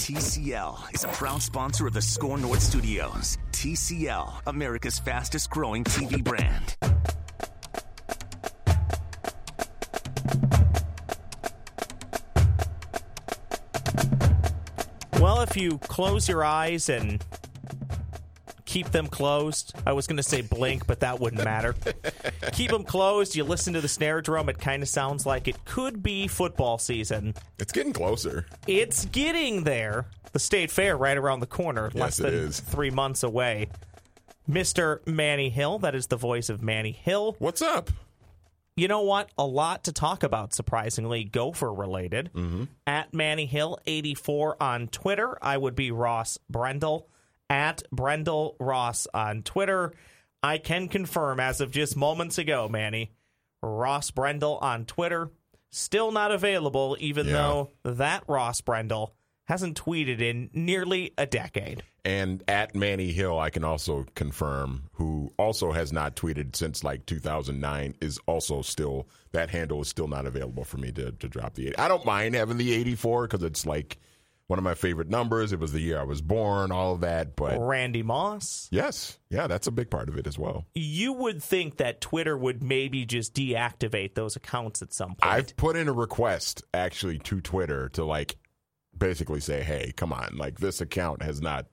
TCL is a proud sponsor of the Score North Studios. TCL, America's fastest growing TV brand. Well, if you close your eyes and keep them closed, I was going to say blink, but that wouldn't matter. keep them closed. You listen to the snare drum. It kind of sounds like it could be football season. It's getting closer. It's getting there. The state fair right around the corner, Yes, less than is. three months away. Mr. Manny Hill, that is the voice of Manny Hill. What's up? You know what? A lot to talk about, surprisingly, gopher related. Mm-hmm. At Manny Hill 84 on Twitter. I would be Ross Brendel. At Brendel Ross on Twitter. I can confirm as of just moments ago, Manny, Ross Brendel on Twitter. Still not available, even Yeah. though that Ross Brendel hasn't tweeted in nearly a decade. And at Manny Hill, I can also confirm, who also has not tweeted since like 2009, is also still, that handle is still not available for me to, to drop the 80. I don't mind having the 84 because it's like one of my favorite numbers. It was the year I was born, all of that. But Randy Moss. yes, yeah, that's a big part of it as well. You would think that Twitter would maybe just deactivate those accounts at some point. I've put in a request actually to Twitter to like basically say, hey, come on, like this account has not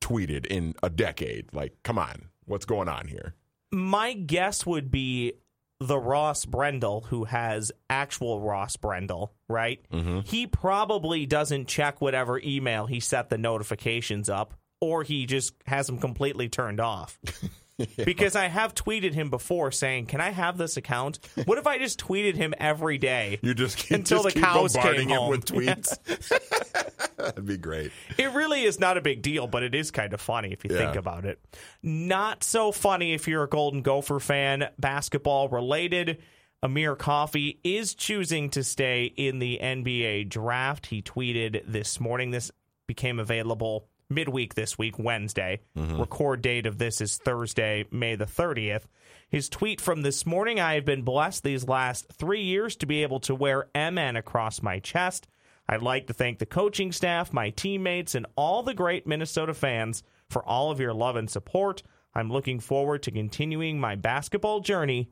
tweeted in a decade. Like, come on, what's going on here? My guess would be the Ross Brendel, who has actual Ross Brendel, right? Mm-hmm. He probably doesn't check whatever email he set the notifications up, or he just has them completely turned off. Because I have tweeted him before saying, "Can I have this account? What if I just tweeted him every day?" You just keep, Until just the keep cows came him with home. tweets. That'd be great. It really is not a big deal, but it is kind of funny if you think about it. Not so funny if you're a Golden Gopher fan, basketball related. Amir Coffey is choosing to stay in the NBA draft. He tweeted this morning. This became available midweek this week, Wednesday. Mm-hmm. Record date of this is Thursday, May the 30th. His tweet from this morning I have been blessed these last three years to be able to wear MN across my chest. I'd like to thank the coaching staff, my teammates, and all the great Minnesota fans for all of your love and support. I'm looking forward to continuing my basketball journey.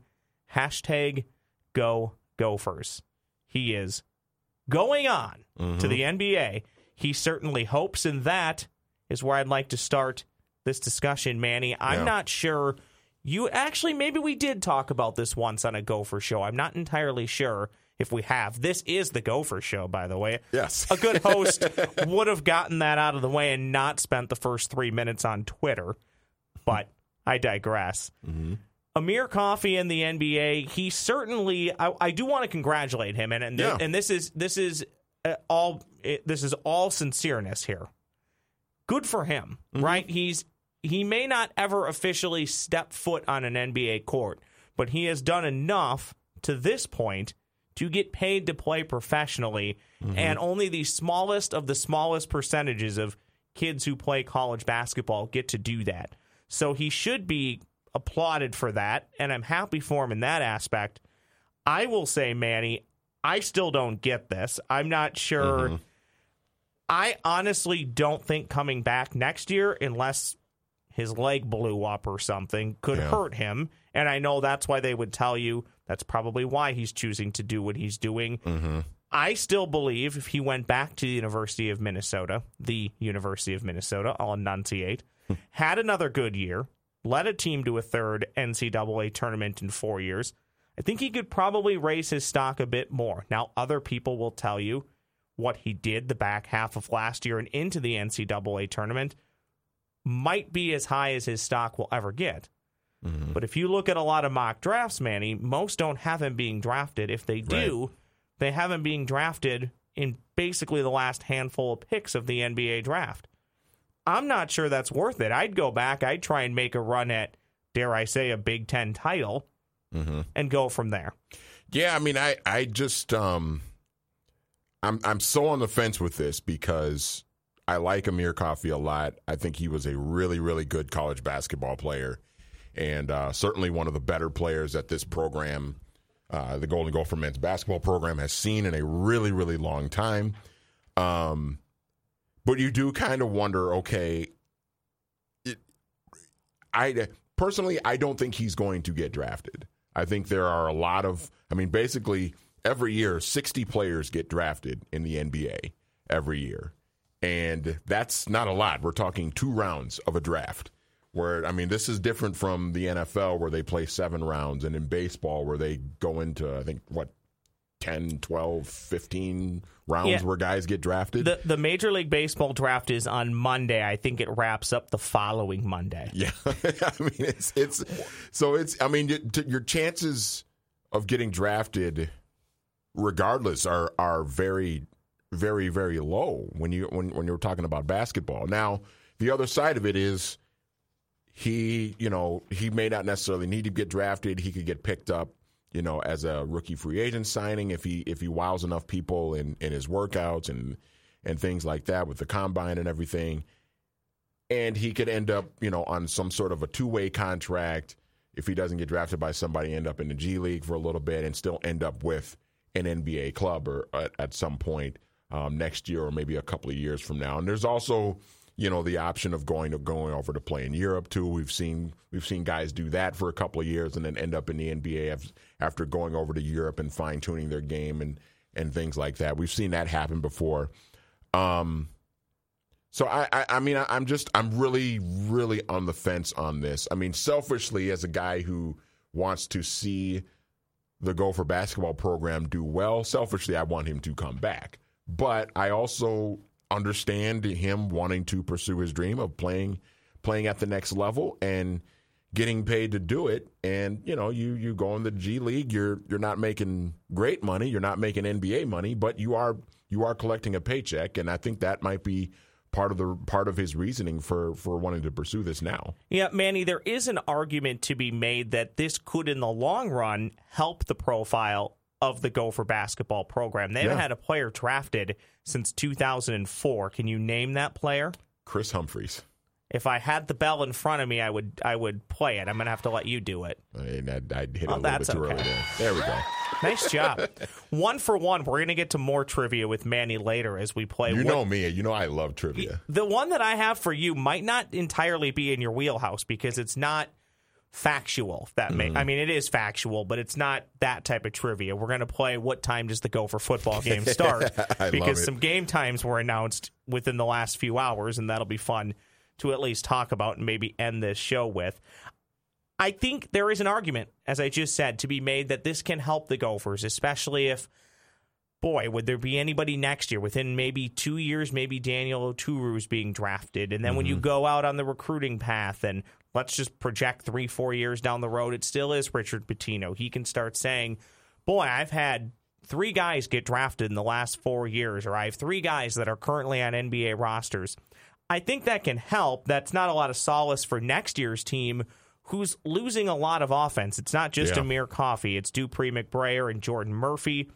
Hashtag go Gophers. He is going on to the mm-hmm. NBA. He certainly hopes, and that is where I'd like to start this discussion, Manny. I'm Yeah. not sure. You actually, maybe we did talk about this once on a Gopher show. I'm not entirely sure if we have. This is the Gopher show, by the way. Yes. A good host would have gotten that out of the way and not spent the first three minutes on Twitter. But I digress. Amir Coffey in the NBA, he certainly. I, I do want to congratulate him, and and, Yeah. and this is this is uh, all it, this is all sincereness here. Good for him, right? He's he may not ever officially step foot on an NBA court, but he has done enough to this point to get paid to play professionally, mm-hmm. and only the smallest of the smallest percentages of kids who play college basketball get to do that. So he should be applauded for that, and I'm happy for him in that aspect. I will say, Manny, I still don't get this. I'm not sure. Mm-hmm. I honestly don't think coming back next year, unless his leg blew up or something, could Yeah. hurt him. And I know that's why they would tell you that's probably why he's choosing to do what he's doing. Mm-hmm. I still believe if he went back to the University of Minnesota, the University of Minnesota, I'll enunciate, hmm. had another good year, led a team to a third NCAA tournament in four years, I think he could probably raise his stock a bit more. Now, other people will tell you what he did the back half of last year and into the NCAA tournament might be as high as his stock will ever get. But if you look at a lot of mock drafts, Manny, most don't have him being drafted. If they do, they have him being drafted in basically the last handful of picks of the NBA draft. I'm not sure that's worth it. I'd go back, I'd try and make a run at, dare I say, a Big Ten title and go from there. Yeah, I mean, I, I just, um, I'm, I'm so on the fence with this because I like Amir Coffey a lot. I think he was a really, really good college basketball player, and uh, certainly one of the better players that this program, uh, the Golden Gopher men's basketball program, has seen in a really, really long time. Um, but you do kind of wonder. Okay, it, I personally I don't think he's going to get drafted. I think there are a lot of. I mean, basically every year, sixty players get drafted in the NBA every year, and that's not a lot. We're talking two rounds of a draft. Where I mean, this is different from the NFL where they play seven rounds, and in baseball where they go into I think what 10, 12, 15 rounds Yeah. where guys get drafted. The the Major League Baseball draft is on Monday. I think it wraps up the following Monday. yeah, I mean it's it's so it's I mean y- t- your chances of getting drafted, regardless, are are very very very low when you when when you're talking about basketball. Now the other side of it is he you know he may not necessarily need to get drafted. He could get picked up you know as a rookie free agent signing if he if he wows enough people in in his workouts and and things like that with the combine and everything and he could end up, you know, on some sort of a two-way contract if he doesn't get drafted by somebody, end up in the G League for a little bit, and still end up with an NBA club or at, at some point um, next year or maybe a couple of years from now. And there's also, you know, the option of going to going over to play in Europe too. We've seen we've seen guys do that for a couple of years and then end up in the NBA after going over to Europe and fine tuning their game and and things like that. We've seen that happen before. Um, so I, I, I mean, I, I'm just, I'm really, really on the fence on this. I mean, selfishly, as a guy who wants to see the Gopher basketball program do well, selfishly, I want him to come back. But I also understand him wanting to pursue his dream of playing, playing at the next level and getting paid to do it. And you know, you you go in the G League, you're you're not making great money, you're not making NBA money, but you are you are collecting a paycheck, and I think that might be part of the part of his reasoning for for wanting to pursue this now. Yeah, Manny, there is an argument to be made that this could, in the long run, help the profile of the Gopher basketball program. They haven't had a player drafted since 2004. Can you name that player? Kris Humphries. If I had the bell in front of me, I would I would play it. I'm gonna have to let you do it. I mean, I, I hit it Oh, a little bit too okay. early there. There we go. Nice job. one for one. We're gonna get to more trivia with Manny later as we play. You what- know me. You know I love trivia. The one that I have for you might not entirely be in your wheelhouse because it's not factual. That may, Mm-hmm. I mean, it is factual, but it's not that type of trivia. We're going to play. What time does the Gopher football game start? Because some game times were announced within the last few hours, and that'll be fun to at least talk about and maybe end this show with. I think there is an argument, as I just said, to be made that this can help the Gophers, especially if boy, would there be anybody next year within maybe two years? Maybe Daniel Oturu is being drafted, and then when you go out on the recruiting path, and let's just project three, four years down the road, it still is Richard Pitino. He can start saying, "Boy, I've had." Three guys get drafted in the last four years, or I have three guys that are currently on NBA rosters. I think that can help. That's not a lot of solace for next year's team, who's losing a lot of offense. It's not just Yeah. Amir Coffey, it's Dupree McBrayer and Jordan Murphy.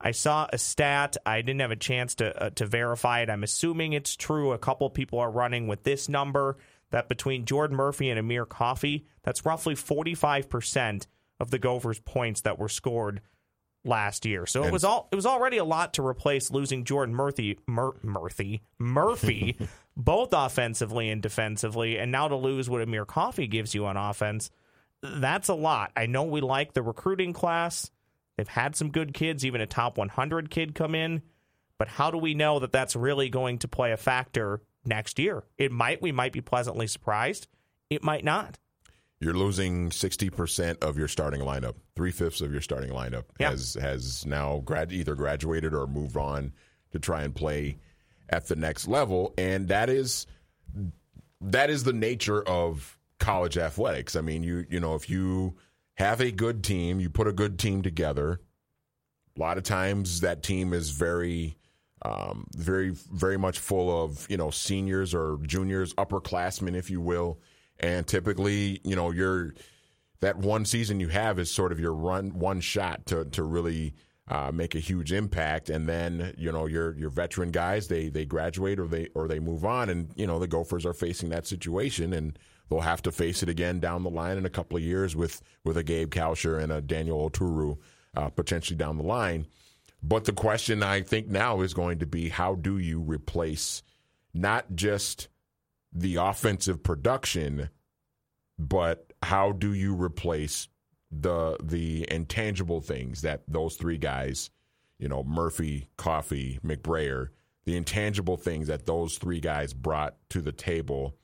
I saw a stat. I didn't have a chance to uh, to verify it. I'm assuming it's true. A couple people are running with this number that between Jordan Murphy and Amir Coffey, that's roughly 45% of the Gophers' points that were scored last year. So it was all it was already a lot to replace losing Jordan Murphy Mur- Murphy Murphy both offensively and defensively and now to lose what Amir Coffey gives you on offense. That's a lot. I know we like the recruiting class. They've had some good kids, even a top 100 kid come in, but how do we know that that's really going to play a factor next year? It might we might be pleasantly surprised. It might not. You're losing sixty percent of your starting lineup. Three fifths of your starting lineup Yeah. has has now grad either graduated or moved on to try and play at the next level, and that is that is the nature of college athletics. I mean, you you know, if you have a good team, you put a good team together. A lot of times, that team is very, um, very, very much full of you know seniors or juniors, upperclassmen, if you will, and typically, you know, you're that one season you have is sort of your run one shot to to really uh, make a huge impact, and then you know your your veteran guys they they graduate or they or they move on, and you know the Gophers are facing that situation, and they'll have to face it again down the line in a couple of years with with a Gabe Kalscheur and a Daniel Oturu uh, potentially down the line. But the question I think now is going to be how do you replace not just the offensive production, but how do you replace the the intangible things that those three guys, you know, Murphy, Coffey, McBrayer, the intangible things that those three guys brought to the table.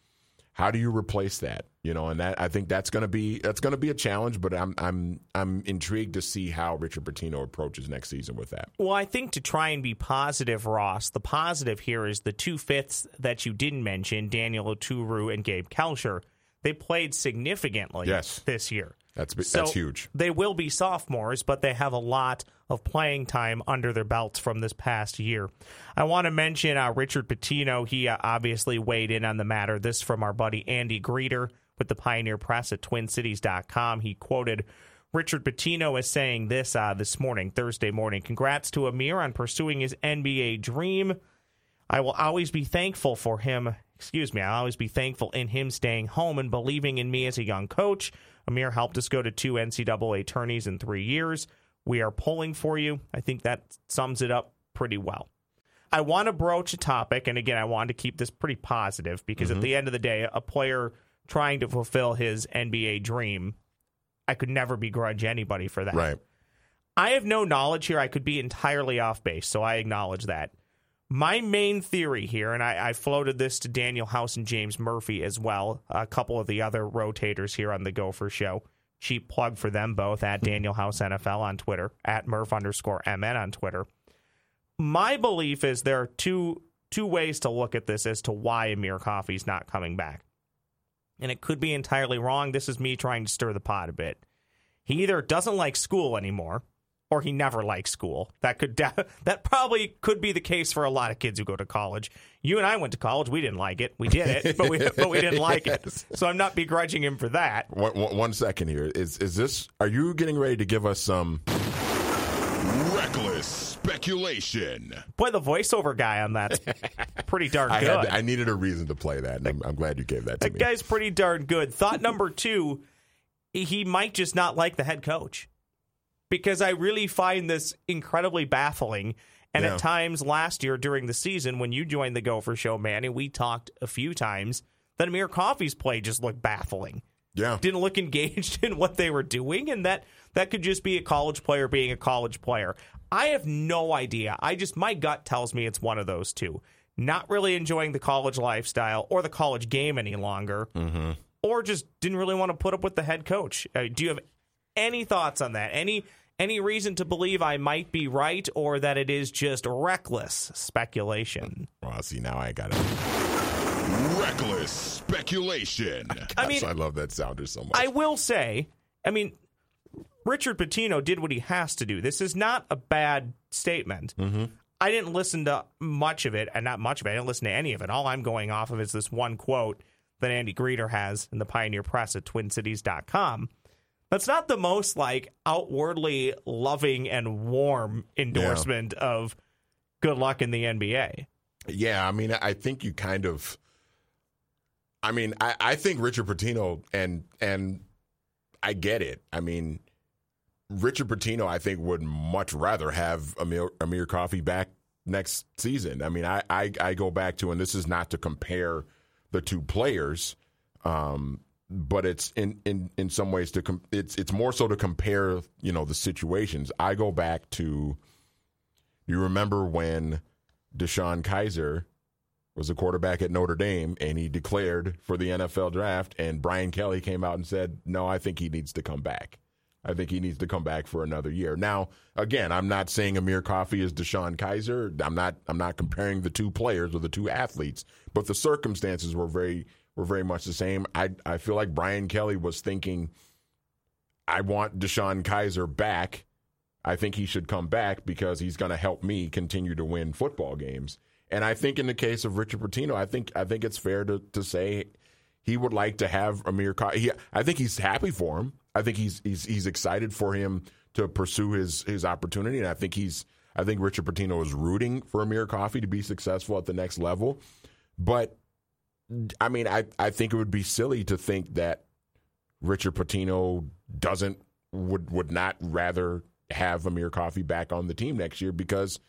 How do you replace that? You know, and that I think that's going to be that's going to be a challenge. But I'm I'm I'm intrigued to see how Richard Pitino approaches next season with that. Well, I think to try and be positive, Ross, the positive here is the two fifths that you didn't mention, Daniel Oturu and Gabe Kalscheur. They played significantly Yes. this year. That's So that's huge. They will be sophomores, but they have a lot of playing time under their belts from this past year. I want to mention uh, Richard Pitino. He uh, obviously weighed in on the matter. This from our buddy Andy Greder with the Pioneer Press at TwinCities.com. He quoted Richard Pitino as saying this uh, this morning, Thursday morning. Congrats to Amir on pursuing his NBA dream. I will always be thankful for him. Excuse me. I'll always be thankful in him staying home and believing in me as a young coach. Amir helped us go to two NCAA tourneys in three years. We are pulling for you. I think that sums it up pretty well. I want to broach a topic, and again, I wanted to keep this pretty positive because at the end of the day, a player trying to fulfill his NBA dream, I could never begrudge anybody for that. Right. I have no knowledge here. I could be entirely off base, so I acknowledge that. My main theory here, and I, I floated this to Daniel House and James Murphy as well, a couple of the other rotators here on the Gopher Show. Cheap plug for them both at hmm. Daniel House NFL on Twitter, at Murph underscore MN on Twitter. My belief is there are two two ways to look at this as to why Amir Coffey's not coming back. And it could be entirely wrong. This is me trying to stir the pot a bit. He either doesn't like school anymore, or he never liked school. That could de- that probably could be the case for a lot of kids who go to college. You and I went to college. We didn't like it. We did it, but we but we didn't like it. So I'm not begrudging him for that. One, one, one second here. Is is this? Are you getting ready to give us some? Reckless speculation. Boy, the voiceover guy on that's pretty darn I good. had, I needed a reason to play that, and I'm, I'm glad you gave that to that me. guy's pretty darn good. Thought number two, he might just not like the head coach because I really find this incredibly baffling. And Yeah. at times last year during the season, when you joined the Gopher Show, man, and we talked a few times, that Amir Coffey's play just looked baffling. yeah, Didn't look engaged in what they were doing, and that that could just be a college player being a college player. I have no idea. I just my gut tells me it's one of those two. Not really enjoying the college lifestyle or the college game any longer, or just didn't really want to put up with the head coach. Uh, do you have any thoughts on that? Any any reason to believe I might be right, or that it is just reckless speculation? well, see now I got it. Reckless speculation. I mean, I love that sounder so much. I will say, I mean, Richard Pitino did what he has to do. This is not a bad statement. Mm-hmm. I didn't listen to much of it, and not much of it. I didn't listen to any of it. All I'm going off of is this one quote that Andy Greder has in the Pioneer Press at TwinCities.com. That's not the most like outwardly loving and warm endorsement of good luck in the NBA. Yeah, I mean, I think you kind of. I mean, I, I think Richard Pitino and and I get it. I mean, Richard Pitino, I think would much rather have Amir, Amir Coffey back next season. I mean, I, I I go back to, and this is not to compare the two players, um, but it's in, in in some ways to com- it's it's more so to compare you know the situations. I go back to. You remember when DeShone Kizer was a quarterback at Notre Dame and he declared for the NFL draft and Brian Kelly came out and said, "No, I think he needs to come back. I think he needs to come back for another year." Now, again, I'm not saying Amir Coffey is DeShone Kizer. I'm not I'm not comparing the two players or the two athletes, but the circumstances were very were very much the same. I I feel like Brian Kelly was thinking I want DeShone Kizer back. I think he should come back because he's going to help me continue to win football games. And I think in the case of Richard Pitino, I think I think it's fair to to say he would like to have Amir. He, I think he's happy for him. I think he's he's he's excited for him to pursue his his opportunity, and I think he's I think Richard Pitino is rooting for Amir Coffey to be successful at the next level. But I mean, I I think it would be silly to think that Richard Pitino doesn't would would not rather have Amir Coffey back on the team next year because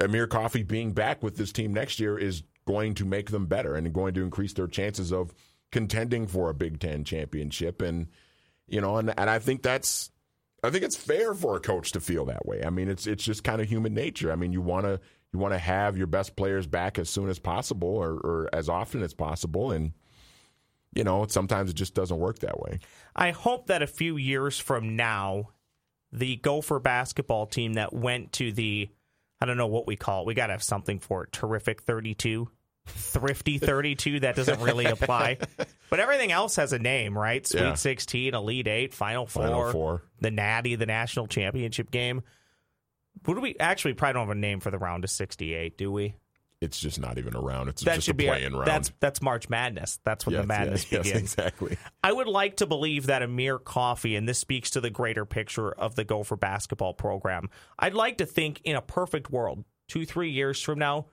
Amir Coffey being back with this team next year is going to make them better and going to increase their chances of contending for a Big Ten championship. And you know, and and I think that's I think it's fair for a coach to feel that way. I mean, it's it's just kind of human nature. I mean, you want to you want to have your best players back as soon as possible or, or as often as possible, and you know, sometimes it just doesn't work that way. I hope that a few years from now, the Gopher basketball team that went to the I don't know what we call it. We got to have something for it. Terrific 32, thrifty 32. That doesn't really apply. But everything else has a name, right? Sweet Yeah. 16, Elite 8, Final 4, Final Four. the Natty, the national championship game. What do we actually probably don't have a name for the round of 68, do we? It's just not even a round. It's That just a playing round. That's that's March Madness. That's when Yes, the madness yes, begins. exactly. I would like to believe that Amir Coffey, and this speaks to the greater picture of the Gopher basketball program. I'd like to think in a perfect world, two, three years from now,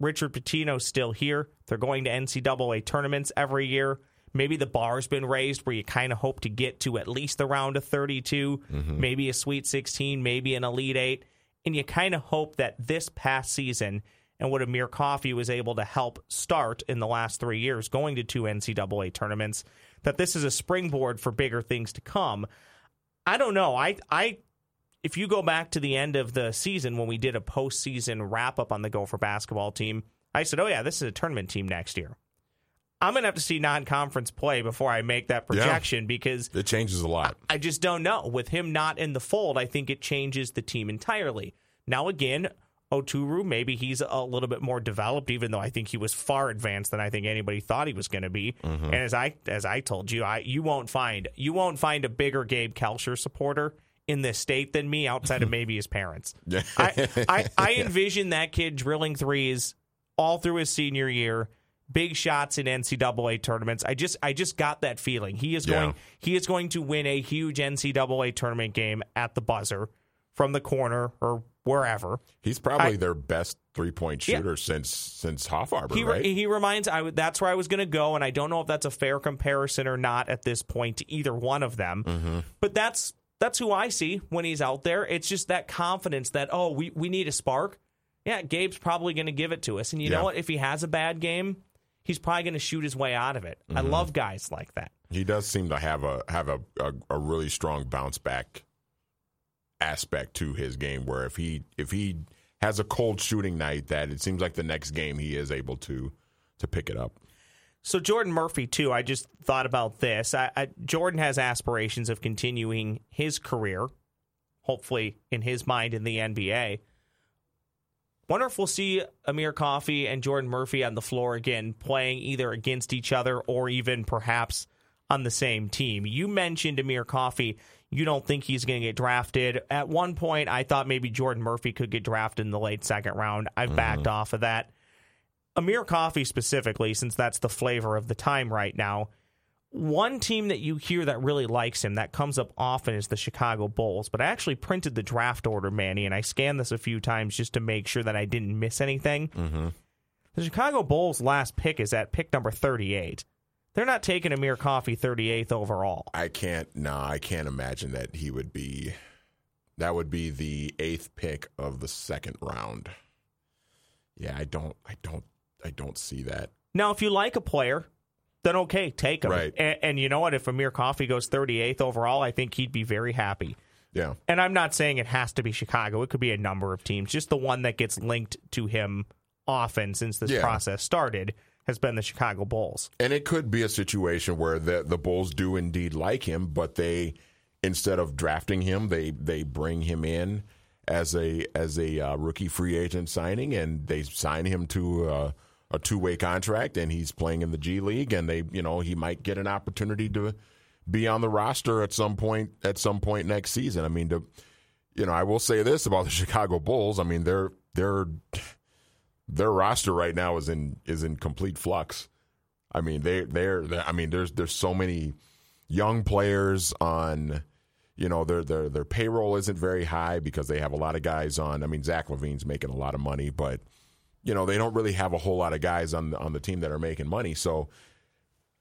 Richard Pitino's still here. They're going to NCAA tournaments every year. Maybe the bar's been raised where you kind of hope to get to at least the round of 32, mm-hmm. maybe a Sweet 16, maybe an Elite 8. And you kind of hope that this past season and what Amir Coffey was able to help start in the last three years, going to two NCAA tournaments, that this is a springboard for bigger things to come. I don't know. I, I, if you go back to the end of the season when we did a postseason wrap up on the Gopher basketball team, I said, "Oh yeah, this is a tournament team next year." I'm gonna have to see non-conference play before I make that Yeah. projection because It changes a lot. I just don't know. With him not in the fold, I think it changes the team entirely. Now, again, Oturu, maybe he's a little bit more developed, even though I think he was far advanced than I think anybody thought he was going to be. Mm-hmm. And as I as I told you, I you won't find you won't find a bigger Gabe Kalscheur supporter in this state than me, outside of maybe his parents. I, I, I envision that kid drilling threes all through his senior year, big shots in NCAA tournaments. I just I just got that feeling. He is going Yeah. he is going to win a huge NCAA tournament game at the buzzer from the corner or wherever. He's probably I- their best three point Yeah. shooter since since Hoffarber, He right? he reminds I that's where I was going to go, and I don't know if that's a fair comparison or not at this point to either one of them. Mm-hmm. But that's that's who I see when he's out there. It's just that confidence that oh we we need a spark. Yeah, Gabe's probably going to give it to us, and you Yeah. know what? If he has a bad game, he's probably going to shoot his way out of it. I Mm-hmm. love guys like that. He does seem to have a have a, a, a really strong bounce back aspect to his game where if he if he has a cold shooting night that it seems like the next game he is able to to pick it up. So Jordan Murphy too. I just thought about this. I, I, Jordan has aspirations of continuing his career, hopefully in his mind in the NBA. Wonder if we'll see Amir Coffey and Jordan Murphy on the floor again, playing either against each other or even perhaps on the same team. You mentioned Amir Coffey. You don't think he's going to get drafted. At one point, I thought maybe Jordan Murphy could get drafted in the late second round. I've mm-hmm. backed off of that. Amir Coffey specifically, since that's the flavor of the time right now, one team that you hear that really likes him that comes up often is the Chicago Bulls. But I actually printed the draft order, Manny, and I scanned this a few times just to make sure that I didn't miss anything. Mm-hmm. The Chicago Bulls' last pick is at pick number 38. They're not taking Amir Coffey 38th overall. I can't no, I can't imagine that he would be that would be the eighth pick of the second round. Yeah, I don't I don't I don't see that. Now, if you like a player, then okay, take him. Right. And, and you know what? If Amir Coffey goes 38th overall, I think he'd be very happy. Yeah. And I'm not saying it has to be Chicago. It could be a number of teams. Just the one that gets linked to him often since this Yeah. process started has been the Chicago Bulls. And it could be a situation where the the Bulls do indeed like him, but they instead of drafting him, they they bring him in as a as a uh, rookie free agent signing, and they sign him to uh, a two way contract, and he's playing in the G League, and they you know he might get an opportunity to be on the roster at some point at some point next season. I mean, to, you know, I will say this about the Chicago Bulls. I mean, they're they're their roster right now is in is in complete flux. I mean, they they're, they're I mean, there's there's so many young players on. You know, their their their payroll isn't very high because they have a lot of guys on. I mean, Zach LaVine's making a lot of money, but you know they don't really have a whole lot of guys on the, on the team that are making money. So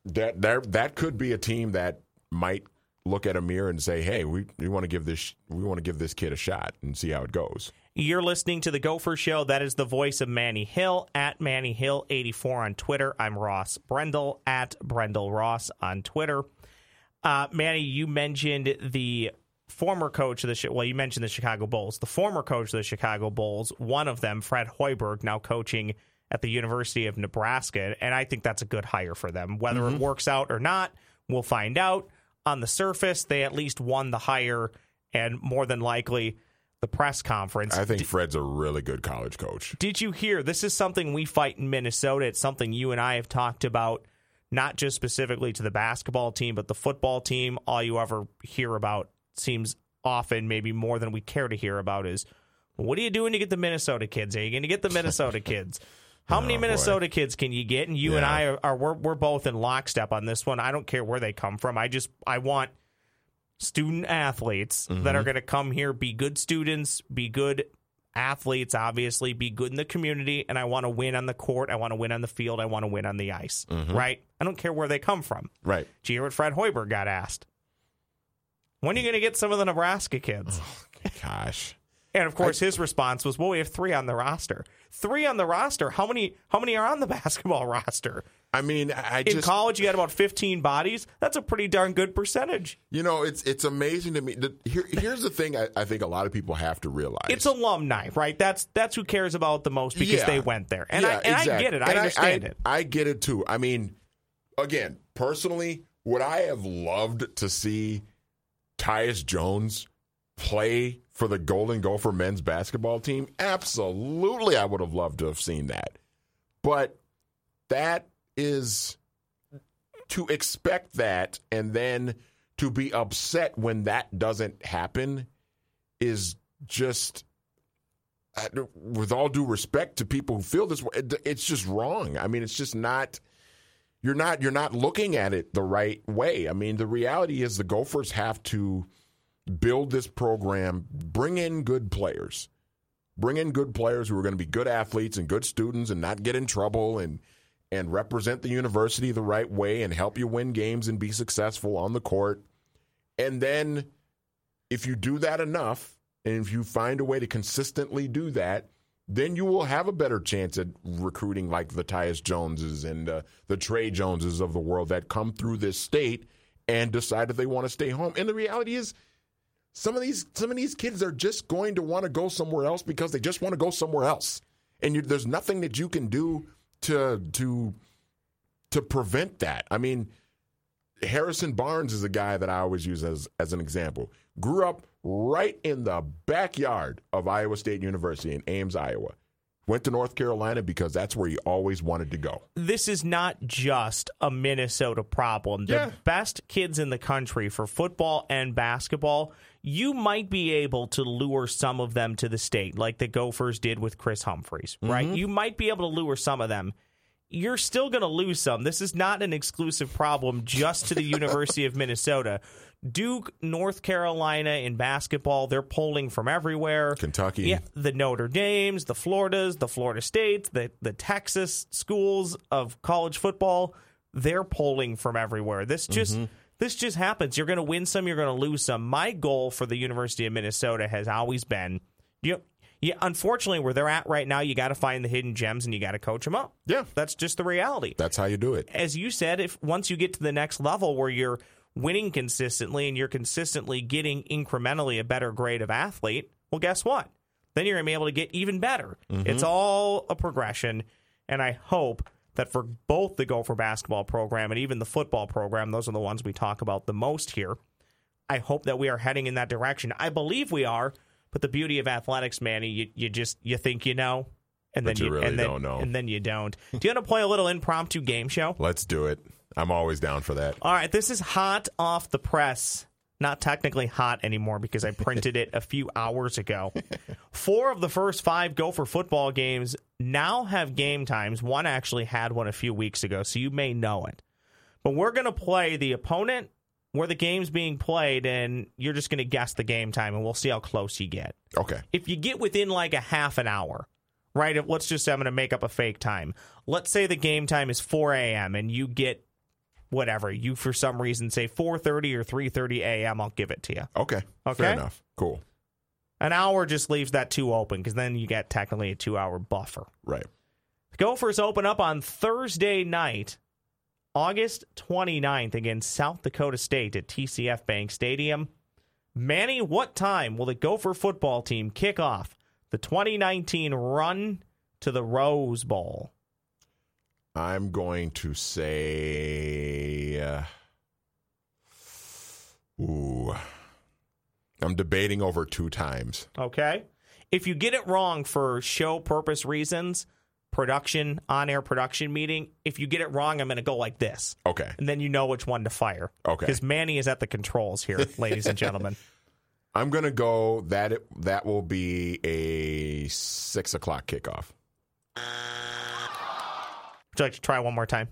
that that that could be a team that might look at Amir and say, "Hey, we we want to give this we want to give this kid a shot and see how it goes." You're listening to the Gopher Show. That is the voice of Manny Hill at Manny Hill 84 on Twitter. I'm Ross Brendel at Brendel Ross on Twitter. Uh, Manny, you mentioned the former coach of the well, you mentioned the Chicago Bulls. The former coach of the Chicago Bulls, one of them, Fred Hoiberg, now coaching at the University of Nebraska, and I think that's a good hire for them. Whether it mm-hmm. works out or not, we'll find out. On the surface, they at least won the hire, and more than likely, the press conference. I think Fred's a really good college coach. Did you hear? This is something we fight in Minnesota. It's something you and I have talked about, not just specifically to the basketball team, but the football team. All you ever hear about seems often, maybe more than we care to hear about, is what are you doing to get the Minnesota kids? Are you going to get the Minnesota kids? How many Oh, boy. Minnesota kids can you get? And you and I are, are we're, we're both in lockstep on this one. I don't care where they come from. I just I want student athletes that Mm-hmm. are going to come here, be good students, be good athletes, obviously, be good in the community, and I want to win on the court. I want to win on the field. I want to win on the ice. Mm-hmm. Right? I don't care where they come from. Right. Did you hear what Fred Hoiberg got asked? When are you going to get some of the Nebraska kids? Oh, gosh. And of course, his response was, "Well, we have three on the roster. Three on the roster. How many? How many are on the basketball roster? I mean, I In college, you got about fifteen bodies. That's a pretty darn good percentage. you know, it's it's amazing to me. Here, here's the thing I, I think a lot of people have to realize. It's alumni, right? That's that's who cares about the most because Yeah. they went there, and I Yeah, and I get it. I And understand I, it. I get it too. I mean, again, personally, would I have loved to see Tyus Jones play for the Golden Gopher men's basketball team? Absolutely, I would have loved to have seen that. But that is to expect that and then to be upset when that doesn't happen is just with all due respect to people who feel this way, it's just wrong. I mean, it's just not. You're not. You're not looking at it the right way. I mean, the reality is the Gophers have to build this program, bring in good players, bring in good players who are going to be good athletes and good students, and not get in trouble and and represent the university the right way and help you win games and be successful on the court. And then, if you do that enough, and if you find a way to consistently do that, then you will have a better chance at recruiting like the Tyus Joneses and uh, the Tre Joneses of the world that come through this state and decide that they want to stay home. And the reality is, some of these some of these kids are just going to want to go somewhere else because they just want to go somewhere else, and you, there's nothing that you can do to to to prevent that. I mean, Harrison Barnes is a guy that I always use as as an example. Grew up right in the backyard of Iowa State University in Ames, Iowa. Went to North Carolina because that's where he always wanted to go. this is not just a Minnesota problem. The Yeah. best kids in the country for football and basketball, you might be able to lure some of them to the state, like the Gophers did with Kris Humphries, right? Mm-hmm. You might be able to lure some of them. You're still going to lose some. This is not an exclusive problem just to the University of Minnesota. Duke, North Carolina in basketball, they're polling from everywhere. Kentucky. Yeah, the Notre Dames, the Floridas, the Florida States, the the Texas schools of college football, they're polling from everywhere. This just mm-hmm. this just happens. You're going to win some, you're going to lose some. My goal for the University of Minnesota has always been, you know, yeah, unfortunately, where they're at right now, you got to find the hidden gems and you got to coach them up. Yeah. that's just the reality That's how you do it. as you said, if once you get to the next level where you're winning consistently and you're consistently getting incrementally a better grade of athlete, well, guess what? Then you're going to be able to get even better. Mm-hmm. It's all a progression. And I hope that for both the Gopher basketball program and even the football program, those are the ones we talk about the most here. I hope that we are heading in that direction. I believe we are, but the beauty of athletics, Manny, you, you just you think you know, and But then you really and then, don't know. and then you don't. Do you want to play a little impromptu game show? Let's do it. I'm always down for that. All right, this is hot off the press. Not technically hot anymore because I printed it a few hours ago. Four of the first five Gopher football games now have game times. One actually had one a few weeks ago, so you may know it. But we're going to play the opponent where the game's being played, and you're just going to guess the game time, and we'll see how close you get Okay. if you get within like a half an hour, right? If, let's just say I'm going to make up a fake time. Let's say the game time is 4 a.m. and you get whatever you for some reason say 4:30 or 3:30 a.m. I'll give it to you. Okay. Okay. Fair enough. Cool. An hour just leaves that two open because then you get technically a two hour buffer. Right. The Gophers open up on Thursday night, August 29th against South Dakota State at TCF Bank Stadium. Manny, what time will the Gopher football team kick off the 2019 run to the Rose Bowl? I'm going to say. Uh, ooh. I'm debating over two times. Okay. If you get it wrong for show purpose reasons, production, on air production meeting, if you get it wrong, I'm going to go like this. Okay. And then you know which one to fire. Okay. Because Manny is at the controls here, ladies and gentlemen. I'm gonna go that it, that will be a six o'clock kickoff. Would you like to try one more time?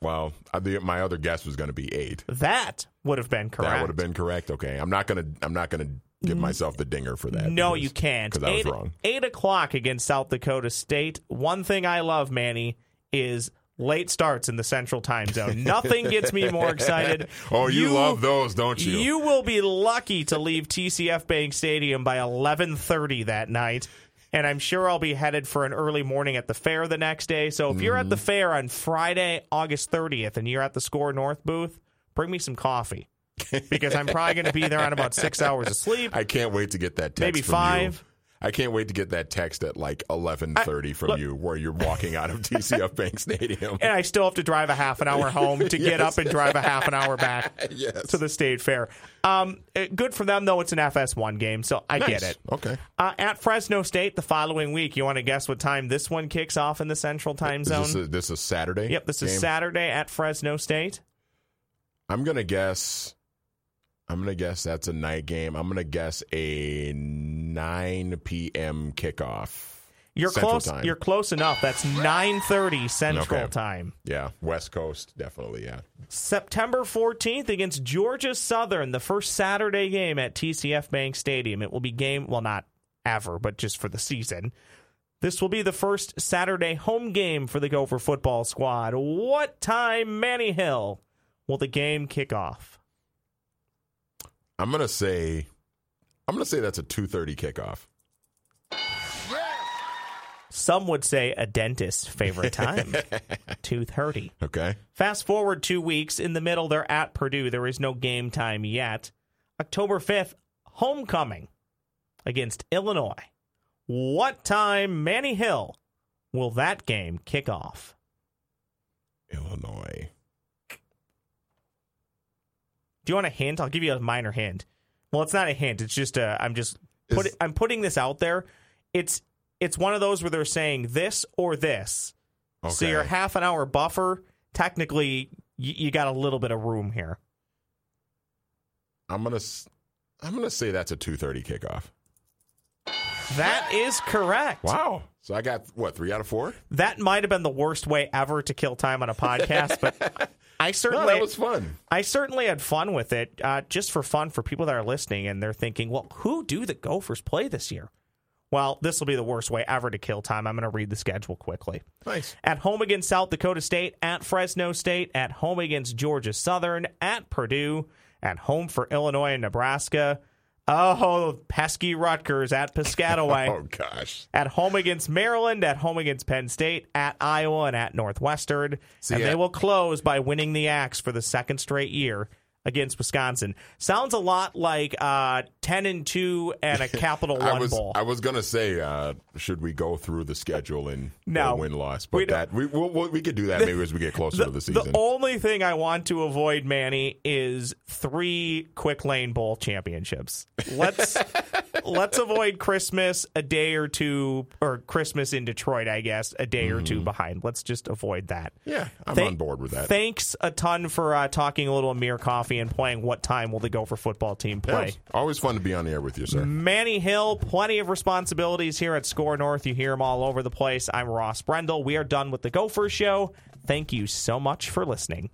Well, I, the, my other guess was going to be eight. That would have been correct. That would have been correct. Okay, I'm not gonna I'm not gonna give myself the dinger for that. No, because- you can't. because I was eight, wrong. Eight o'clock against South Dakota State. One thing I love, Manny, is late starts in the Central Time Zone. Nothing gets me more excited. Oh, you, love those, don't you? You will be lucky to leave TCF Bank Stadium by 11:30 that night. And I'm sure I'll be headed for an early morning at the fair the next day. So if you're at Mm-hmm. the fair on Friday, August 30th, and you're at the Score North booth, bring me some coffee because I'm probably going to be there on about six hours of sleep. I can't wait to get that text. Maybe five. You. I can't wait to get that text at like 11:30 from look- you, where you're walking out of TCF Bank Stadium. and I still have to drive a half an hour home to get up and drive a half an hour back Yes. to the state fair. Um, eh, good for them though. It's an FS1 game, so I get it. Okay. Uh, at Fresno State the following week, you want to guess what time this one kicks off in the Central Time Is Zone? this a, this a Saturday? yep, this is? Saturday at Fresno State. I'm gonna guess. I'm gonna guess that's a night game. I'm gonna guess a 9 p.m. kickoff. You're Central close. Time. You're close enough. That's 9:30 Central Okay. Time. Yeah, West Coast, definitely. Yeah. September 14th against Georgia Southern, the first Saturday game at TCF Bank Stadium. It will be game, well, not ever, but just for the season. This will be the first Saturday home game for the Gopher football squad. What time, Manny Hill, will the game kick off? I'm gonna say. I'm gonna say that's a 2:30 kickoff. Some would say a dentist's favorite time, 2:30. Okay. Fast forward two weeks. In the middle, they're at Purdue. There is no game time yet. October 5th, homecoming against Illinois. What time, Manny Hill, will that game kick off? Illinois. Do you want a hint? I'll give you a minor hint. Well, it's not a hint. It's just a. I'm just put. Is- I'm putting this out there. It's it's one of those where they're saying this or this. So Okay. your half an hour buffer, technically, you, you got a little bit of room here. I'm gonna. I'm gonna say that's a 2:30 kickoff. That is correct. Wow. So I got what three out of four? That might have been the worst way ever to kill time on a podcast, but I No, certainly that was fun. I certainly had fun with it, uh, just for fun for people that are listening and they're thinking, well, who do the Gophers play this year? Well, this will be the worst way ever to kill time. I'm going to read the schedule quickly. Nice. At home against South Dakota State, at Fresno State, at home against Georgia Southern, at Purdue, at home for Illinois and Nebraska. Oh, pesky Rutgers at Piscataway Oh gosh. at home against Maryland, at home against Penn State, at Iowa, and at Northwestern. And they will close by winning the Axe for the second straight year against Wisconsin. Sounds a lot like uh, ten and two and a Capital I One was bowl. I was gonna say, uh, should we go through the schedule and No. win loss? But don't- that we we'll, we'll- we could do that maybe as we get closer to the season. The only thing I want to avoid, Manny, is three quick lane bowl championships. Let's let's avoid Christmas a day or two, or Christmas in Detroit, I guess, a day or two behind. Let's just avoid that. Mm-hmm. yeah, I'm Thank- on board with that. Thanks a ton for uh, talking a little Amir Coffey and playing what time will the Gopher football team play. it's always fun to be on the air with you, sir. Manny Hill, plenty of responsibilities here at Score North. You hear them all over the place. I'm Ross Brendel. We are done with the Gopher Show. Thank you so much for listening.